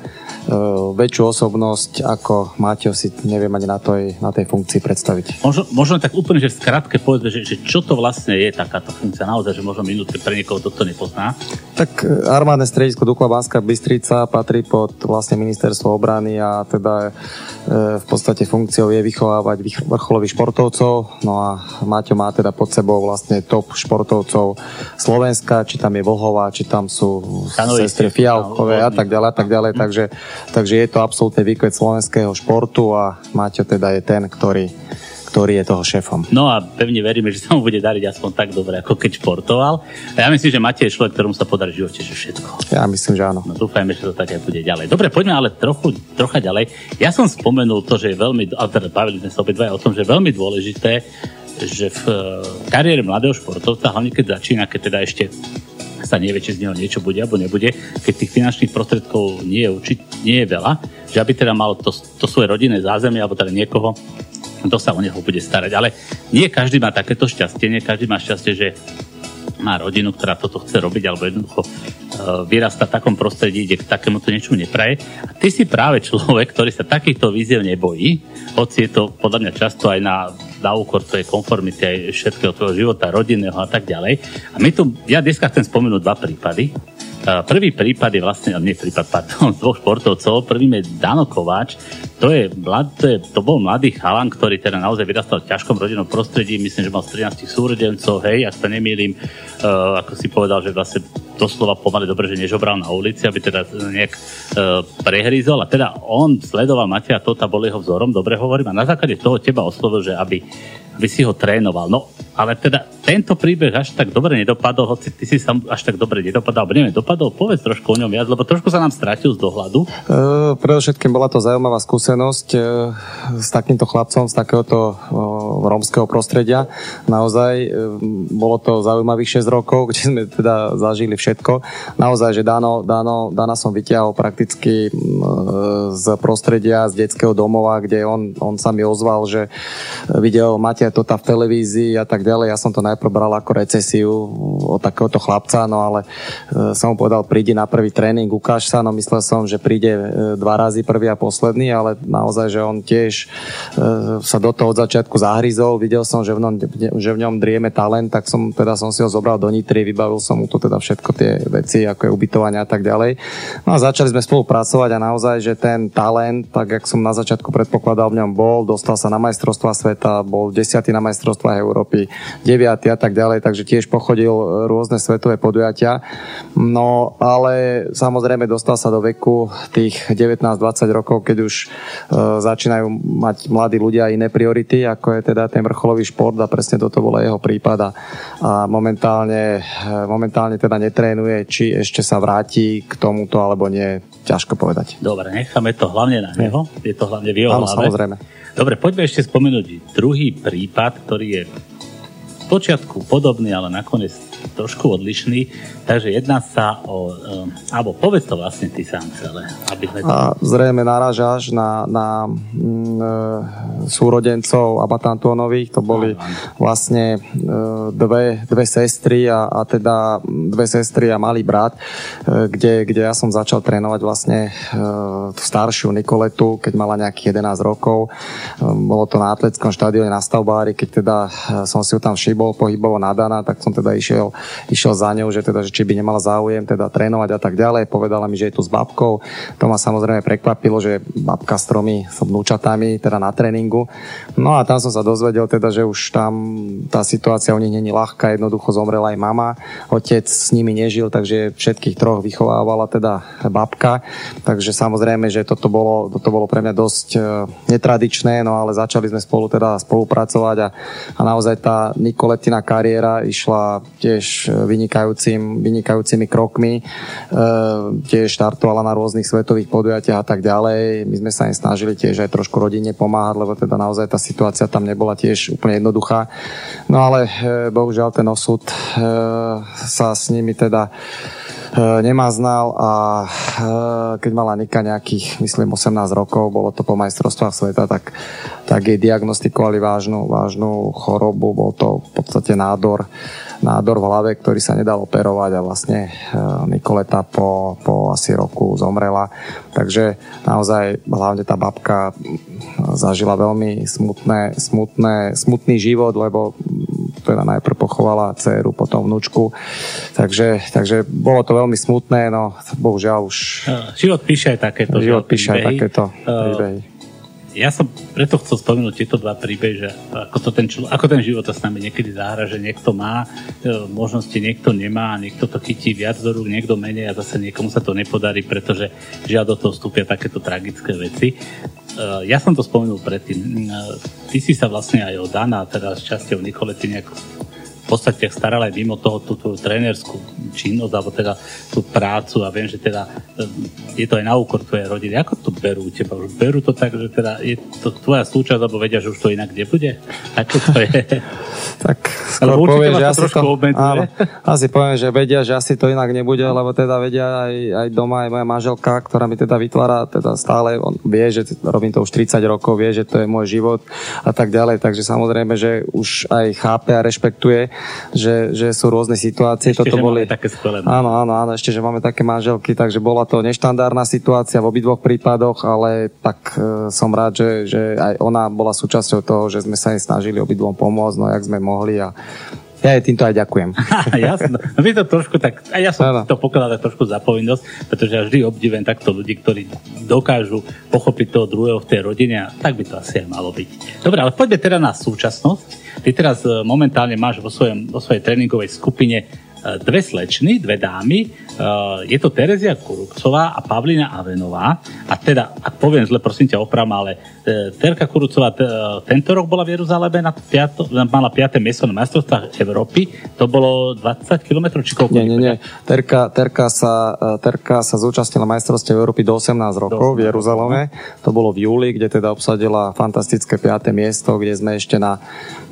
väčšiu osobnosť ako Mateo si neviem ani na tej, na tej funkcii predstaviť. Možno, možno tak úplne, že skrátke povedzme, že, že čo to vlastne je takáto funkcia naozaj, že možno minútke pre niekoho toto nepozná. Tak e, armádne stredisko Dukla Banská Bystrica patrí pod vlastne ministerstvo obrany a teda e, v podstate funkciou je vychovávať vrcholových športovcov. No a Maťo má teda pod sebou vlastne top športovcov Slovenska, či tam je Vlhová, či tam sú sestry Fialkové a tak ďalej, a tak ďalej. Takže, takže je to absolútne výkvet slovenského športu a Maťo teda je ten, ktorý ktorý je toho šéfom. No a pevne veríme, že sa mu bude dariť aspoň tak dobre, ako keď športoval. A ja myslím, že Matej je človek, ktorom sa podarí v živote že všetko. Ja myslím, že áno. No dúfajme, že to tak aj bude ďalej. Dobre, poďme ale trochu, trocha ďalej. Ja som spomenul to, že je veľmi, ale teda bavili sme sa obidva o tom, že je veľmi dôležité, že v eh, kariére mladého športovca, hlavne keď začína, keď teda ešte [LAUGHS] sa nevie, či z neho niečo bude alebo nebude, keď tých finančných prostriedkov nie je, určit, nie je veľa, že aby teda mal to, to svoje rodinné zázemie alebo teda niekoho, kto sa o neho bude starať. Ale nie každý má takéto šťastie, nie každý má šťastie, že má rodinu, ktorá toto chce robiť, alebo jednoducho uh, vyrasta v takom prostredí, kde k takémuto niečomu nepraje. A ty si práve človek, ktorý sa takýchto víziev nebojí, hoci je to podľa mňa často aj na, na úkor tvojej konformity, aj všetkého tvojho života, rodinného a tak ďalej. A my tu, ja dneska chcem spomenúť dva prípady. Prvý prípad je vlastne, nie prípad, pardon, [LAUGHS] dvoch športovcov. Prvým je Dano Kováč. To, je, to, je, to bol mladý chalan, ktorý teda naozaj vyrastal v ťažkom rodinnom prostredí. Myslím, že mal 13 súrodencov, hej, ak sa nemýlim, uh, ako si povedal, že vlastne doslova pomaly dobre, že nežobral na ulici, aby teda nejak uh, prehrízol. A teda on sledoval Matia Tota, bol jeho vzorom, dobre hovorím, a na základe toho teba oslovil, že aby aby si ho trénoval. No, ale teda tento príbeh až tak dobre nedopadol, hoci ty si sa až tak dobre nedopadal, alebo neviem, dopadol, povedz trošku o ňom viac, lebo trošku sa nám stratil z dohľadu. E, predovšetkým bola to zaujímavá skúsenosť e, s takýmto chlapcom z takéhoto e, rómskeho prostredia. Naozaj e, bolo to zaujímavých 6 rokov, kde sme teda zažili všetko. Naozaj, že Dano, Dano, Dana som vyťahol prakticky e, z prostredia, z detského domova, kde on, on sa mi ozval, že videl Mate máte to tá v televízii a tak ďalej. Ja som to najprv bral ako recesiu od takéhoto chlapca, no ale e, som mu povedal, prídi na prvý tréning, ukáž sa, no myslel som, že príde e, dva razy prvý a posledný, ale naozaj, že on tiež sa do toho od začiatku zahryzol, videl som, že v, ňom, že v ňom drieme talent, tak som teda som si ho zobral do Nitry, vybavil som mu to teda všetko tie veci, ako je ubytovanie a tak ďalej. No a začali sme spolupracovať a naozaj, že ten talent, tak jak som na začiatku predpokladal, v ňom bol, dostal sa na majstrovstva sveta, bol 10 10. na majstrovstvách Európy, 9. a tak ďalej, takže tiež pochodil rôzne svetové podujatia. No ale samozrejme dostal sa do veku tých 19-20 rokov, keď už e, začínajú mať mladí ľudia iné priority, ako je teda ten vrcholový šport a presne toto bola jeho prípada. A momentálne, e, momentálne teda netrénuje, či ešte sa vráti k tomuto alebo nie, ťažko povedať. Dobre, necháme to hlavne na neho. Je to hlavne v jeho Áno, samozrejme. Dobre, poďme ešte spomenúť druhý prípad, ktorý je v počiatku podobný, ale nakoniec trošku odlišný. Takže jedná sa o... Um, alebo povedz to vlastne ty sám celé. Aby sme to... A zrejme narážaš na, na mm, e, súrodencov Abatantónových. To boli vlastne e, dve, dve sestry a, a teda dve sestry a malý brat, e, kde, kde ja som začal trénovať vlastne e, staršiu Nikoletu, keď mala nejakých 11 rokov. E, bolo to na atletickom štadióne na Stavbári, keď teda som si ju tam všibol pohybovo nadaná, tak som teda išiel išiel za ňou, že, teda, že či by nemala záujem teda trénovať a tak ďalej. Povedala mi, že je tu s babkou. To ma samozrejme prekvapilo, že babka s tromi vnúčatami teda na tréningu. No a tam som sa dozvedel teda, že už tam tá situácia u nich není ľahká, jednoducho zomrela aj mama, otec s nimi nežil, takže všetkých troch vychovávala teda babka. Takže samozrejme, že toto bolo, toto bolo pre mňa dosť e, netradičné, no ale začali sme spolu teda spolupracovať a, a naozaj tá Nikoletina kariéra išla tiež tiež vynikajúcim, vynikajúcimi krokmi. Tiež štartovala na rôznych svetových podujatiach a tak ďalej. My sme sa im snažili tiež aj trošku rodine pomáhať, lebo teda naozaj tá situácia tam nebola tiež úplne jednoduchá. No ale bohužiaľ ten osud sa s nimi teda nemaznal a keď mala Nika nejakých, myslím, 18 rokov, bolo to po majstrovstvách sveta, tak, tak jej diagnostikovali vážnu, vážnu chorobu, bol to v podstate nádor nádor v hlave, ktorý sa nedal operovať a vlastne e, Nikoleta po, po asi roku zomrela. Takže naozaj hlavne tá babka zažila veľmi smutné, smutné, smutný život, lebo teda najprv pochovala dceru, potom vnúčku. Takže, takže bolo to veľmi smutné, no bohužiaľ už... Život píše aj takéto. Život píše aj takéto príbehy ja som preto chcel spomenúť tieto dva príbehy, že ako, to ten, člo, ako ten život sa s nami niekedy zahra, že niekto má e, možnosti, niekto nemá, niekto to chytí viac do rúk, niekto menej a zase niekomu sa to nepodarí, pretože žiaľ do toho vstúpia takéto tragické veci. E, ja som to spomenul predtým. E, ty si sa vlastne aj o Dana, teda s časťou Nikolety nejak v podstate staral aj mimo toho tú, tú trénerskú činnosť, alebo teda tú prácu a viem, že teda eh, je to aj na úkor tvojej rodiny. Ako to berú teba? Berú to tak, že teda je to tvoja súčasť, alebo vedia, že už to inak nebude? Ako to je? [LAUGHS] tak skôr poviem, že asi to, áno, asi poviem, že vedia, že asi to inak nebude, lebo teda vedia aj, aj doma, aj moja manželka, ktorá mi teda vytvára teda stále, on vie, že robím to už 30 rokov, vie, že to je môj život a tak ďalej, takže samozrejme, že už aj chápe a rešpektuje, že, že sú rôzne situácie. Ešte, Toto boli... také skvelé. No. Áno, áno, áno, ešte, že máme také manželky, takže bola to neštandárna situácia v obidvoch prípadoch, ale tak e, som rád, že, že aj ona bola súčasťou toho, že sme sa jej snažili obidvom pomôcť, no jak sme mohli a ja jej týmto aj ďakujem. [LAUGHS] Jasno. No to trošku tak, a ja som ano. to pokladal trošku za povinnosť, pretože ja vždy obdivujem takto ľudí, ktorí dokážu pochopiť toho druhého v tej rodine a tak by to asi aj malo byť. Dobre, ale poďme teda na súčasnosť. Ty teraz e, momentálne máš vo, svojom, vo svojej tréningovej skupine e, dve slečny, dve dámy, Uh, je to Terezia Kurucová a Pavlina Avenová. A teda, ak poviem zle, prosím ťa opravom, ale Terka Kurucová uh, tento rok bola v Jeruzaleme, piato, mala 5. miesto na majstrovstvách Európy. To bolo 20 km, či koľko? Nie, nie, nie. Terka, Terka, sa, Terka sa zúčastnila majstrovstiev Európy do 18 rokov do 18. v Jeruzaleme. To bolo v júli, kde teda obsadila fantastické 5. miesto, kde sme ešte na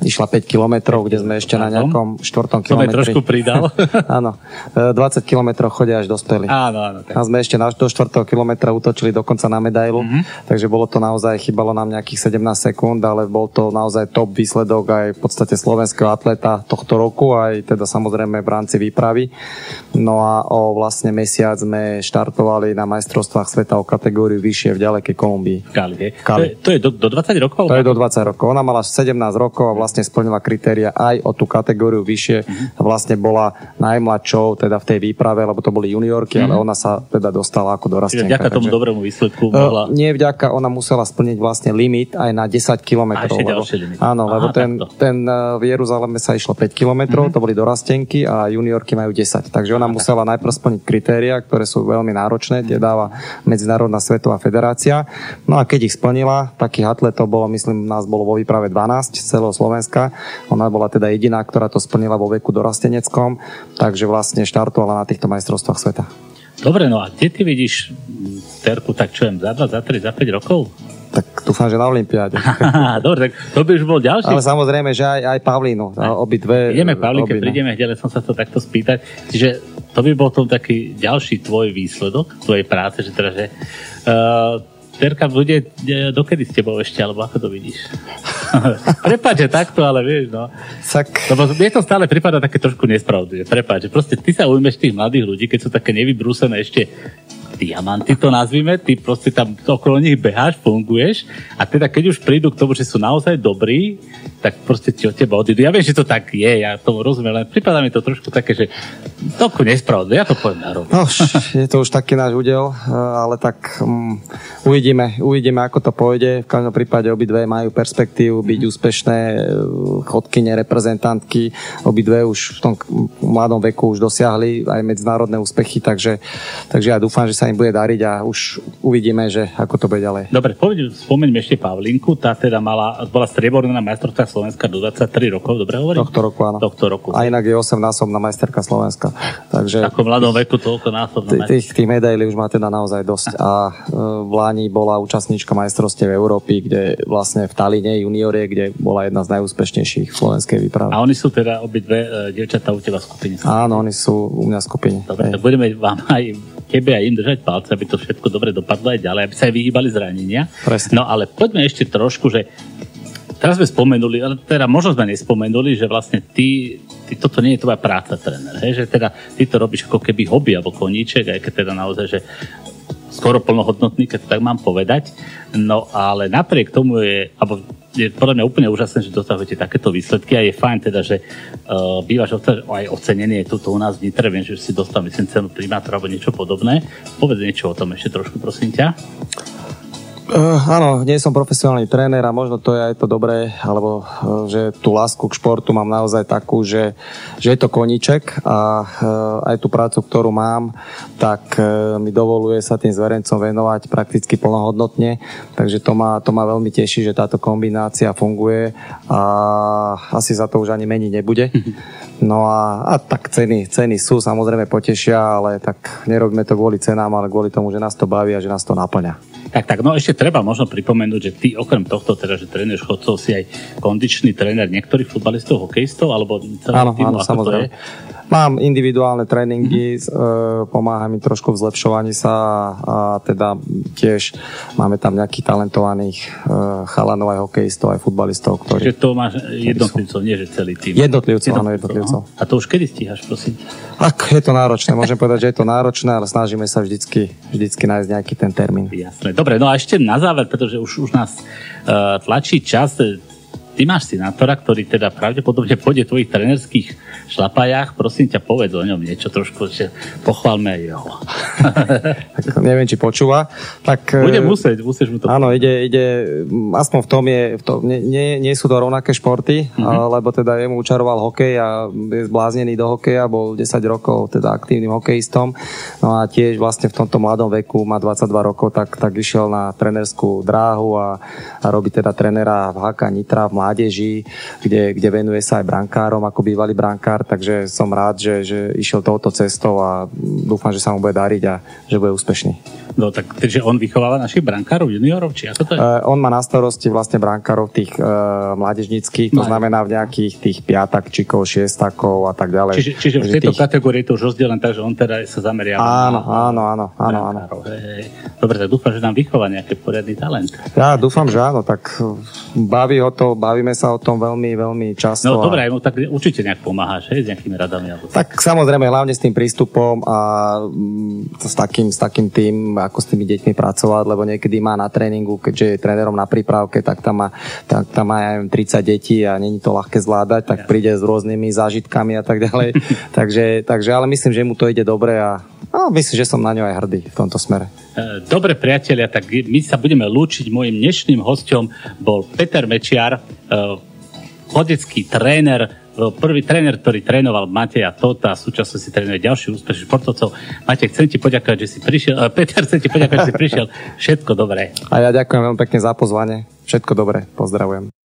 išla 5 kilometrov, kde sme ešte na nejakom 4. kilometri. trošku pridal. [LAUGHS] Áno, 20 kilometrov chodia až dospeli. Áno, áno. Tak. A sme ešte na, do 4. kilometra utočili dokonca na medailu, mm-hmm. takže bolo to naozaj, chybalo nám nejakých 17 sekúnd, ale bol to naozaj top výsledok aj v podstate slovenského atleta tohto roku, aj teda samozrejme v rámci výpravy. No a o vlastne mesiac sme štartovali na majstrovstvách sveta o kategóriu vyššie v ďalekej Kolumbii. Kali, Kali. To, je, to je do, do 20 rokov? To je do 20 rokov. Ona mala 17 rokov a vlastne splnila kritéria aj o tú kategóriu vyššie. Mm-hmm. Vlastne bola najmladšou teda v tej výprave, lebo to boli juniorky, mm-hmm. ale mhm. ona sa teda dostala ako dorastenka. Čiže vďaka tomu takže, dobrému výsledku e, mohla... Uh, nie vďaka, ona musela splniť vlastne limit aj na 10 kilometrov. lebo, Áno, Aha, lebo ten, ten uh, v Jeruzaleme sa išlo 5 kilometrov, mm-hmm. to boli dorastenky a juniorky majú 10. Takže ona Aha, musela najprv splniť kritéria, ktoré sú veľmi náročné, kde dáva Medzinárodná svetová federácia. No a keď ich splnila, takých atletov bolo, myslím, nás bolo vo výprave 12 z celého Slovenska. Ona bola teda jediná, ktorá to splnila vo veku dorasteneckom, takže vlastne štartovala na týchto majstrovstvách sveta. Dobre, no a kde ty vidíš Terku, tak čo viem, za 2, za 3, za 5 rokov? Tak dúfam, že na Olympiáde. [LAUGHS] Dobre, tak to by už bol ďalší. Ale samozrejme, že aj, aj Pavlínu, obidve. Ideme k Pavlínke, prídeme, ďalej som sa to takto spýtať. Čiže to by bol tom taký ďalší tvoj výsledok, tvojej práce, že teda, že uh, Terka bude e, dokedy s tebou ešte, alebo ako to vidíš? [LAUGHS] Prepáč, že takto, ale vieš, no. Tak... Lebo mne to stále prípada také trošku nespravdivé. Prepáč, že proste ty sa ujmeš tých mladých ľudí, keď sú také nevybrúsené ešte diamanty to nazvime, ty proste tam okolo nich beháš, funguješ a teda keď už prídu k tomu, že sú naozaj dobrí, tak proste ti od teba odídu. Ja viem, že to tak je, ja tomu rozumiem, len prípada mi to trošku také, že toľko nespravodlivé, ja to poviem na rovinu. No, je to už taký náš údel, ale tak um, uvidíme, uvidíme, ako to pôjde. V každom prípade obidve majú perspektívu byť mm-hmm. úspešné e, chodkyne, reprezentantky. Obidve už v tom mladom veku už dosiahli aj medzinárodné úspechy, takže, takže ja dúfam, že sa im bude dariť a už uvidíme, že ako to bude ďalej. Dobre, spomeňme ešte Pavlinku, tá teda mala, bola strieborná na majstrovstvách Slovenska do 23 rokov, dobre hovorím? Tohto roku, áno. Tohto roku. A inak je 8 násobná majsterka Slovenska. Takže, v takom mladom veku toľko násobná tých, tých medailí už má teda naozaj dosť. A e, v Láni bola účastníčka majstrovstiev Európy, kde vlastne v Taline juniorie, kde bola jedna z najúspešnejších v slovenskej výprave. A oni sú teda obidve e, dievčatá u teba v skupine? Áno, oni sú u mňa v skupine. Dobre, tak budeme vám aj tebe aj im držať palce, aby to všetko dobre dopadlo aj ďalej, aby sa aj vyhýbali zranenia. Presne. No ale poďme ešte trošku, že teraz sme spomenuli, ale teda možno sme nespomenuli, že vlastne ty, ty toto nie je tvoja práca tréner, hej? že teda ty to robíš ako keby hobby alebo koníček, aj keď teda naozaj, že skoro plnohodnotný, keď to tak mám povedať. No ale napriek tomu je, alebo je podľa mňa úplne úžasné, že dosahujete takéto výsledky a je fajn teda, že uh, bývaš aj ocenenie tuto u nás v Nitre, viem, že si dostal myslím cenu primátora alebo niečo podobné. Povedz niečo o tom ešte trošku, prosím ťa. Uh, áno, nie som profesionálny tréner a možno to je aj to dobré, alebo uh, že tú lásku k športu mám naozaj takú, že, že je to koníček a uh, aj tú prácu, ktorú mám, tak uh, mi dovoluje sa tým zverencom venovať prakticky plnohodnotne, takže to ma, to ma veľmi teší, že táto kombinácia funguje a asi za to už ani meniť nebude. [LAUGHS] No a, a tak ceny, ceny sú, samozrejme potešia, ale tak nerobíme to kvôli cenám, ale kvôli tomu, že nás to baví a že nás to naplňa. Tak, tak, no ešte treba možno pripomenúť, že ty okrem tohto, teda, že trénuješ chodcov, si aj kondičný tréner niektorých futbalistov, hokejistov, alebo celého týmu, áno, samozrejme. Mám individuálne tréningy, mm-hmm. pomáha mi trošku v zlepšovaní sa a teda tiež máme tam nejakých talentovaných e, chalanov, aj hokejistov, aj futbalistov, ktorí... Čiže to máš jednotlivcov, nie že celý tým. Jednotlivcov, áno, jednotlivcov. A to už kedy stíhaš, prosím? Ak je to náročné, môžem povedať, že je to náročné, ale snažíme sa vždycky, vždycky nájsť nejaký ten termín. Jasné. Dobre, no a ešte na záver, pretože už, už nás uh, tlačí čas, ty máš synátora, ktorý teda pravdepodobne pôjde v tvojich trenerských šlapajách. Prosím ťa, povedz o ňom niečo trošku, že pochválme aj jeho. [LAUGHS] tak neviem, či počúva. Tak, Bude e, musieť, musíš mu to Áno, ide, ide, aspoň v tom je, v tom, nie, nie, nie sú to rovnaké športy, mm-hmm. lebo teda jemu učaroval hokej a je zbláznený do hokeja, bol 10 rokov teda aktívnym hokejistom. No a tiež vlastne v tomto mladom veku, má 22 rokov, tak, tak išiel na trenerskú dráhu a, a robí teda trenera v HK Nitra v mládeži, kde, kde venuje sa aj brankárom ako bývalý brankár, takže som rád, že, že išiel touto cestou a dúfam, že sa mu bude dariť a že bude úspešný. No tak, takže on vychováva našich brankárov, juniorov, či ako to je? Uh, on má na starosti vlastne brankárov tých uh, mládežnických, to Mládež. znamená v nejakých tých piatakčikov, šiestakov a tak ďalej. Čiže, čiže v tejto tých... kategórii je to už rozdelené, takže on teda sa zameria áno, áno, áno, áno, áno. Hej, hej. Dobre, tak dúfam, že nám vychová nejaký poriadny talent. Ja dúfam, že áno, tak baví ho to, bavíme sa o tom veľmi, veľmi často. No a... dobre, mu tak určite nejak pomáhaš, hej, s nejakými radami. Alebo... Tak samozrejme, hlavne s tým prístupom a mm, s takým, s takým tým ako s tými deťmi pracovať, lebo niekedy má na tréningu, keďže je trénerom na prípravke, tak tam má, tak tam má aj 30 detí a není to ľahké zvládať, tak príde s rôznymi zážitkami a tak ďalej. [LAUGHS] takže, takže, ale myslím, že mu to ide dobre a no, myslím, že som na ňo aj hrdý v tomto smere. E, dobre priatelia, tak my sa budeme lúčiť. Mojim dnešným hostom bol Peter Mečiar, chodecký tréner prvý tréner, ktorý trénoval Mateja Tota a súčasne si trénuje ďalší úspešných športovcov. Matej, chcem ti poďakovať, že si prišiel. Peter, chcem ti poďakovať, že si prišiel. Všetko dobré. A ja ďakujem veľmi pekne za pozvanie. Všetko dobré. Pozdravujem.